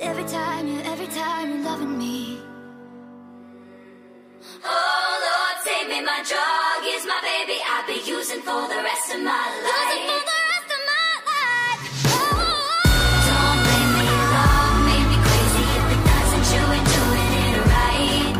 Every time you, every time you're loving me. Oh Lord, save me, my drug is my baby. I'll be using for the rest of my life.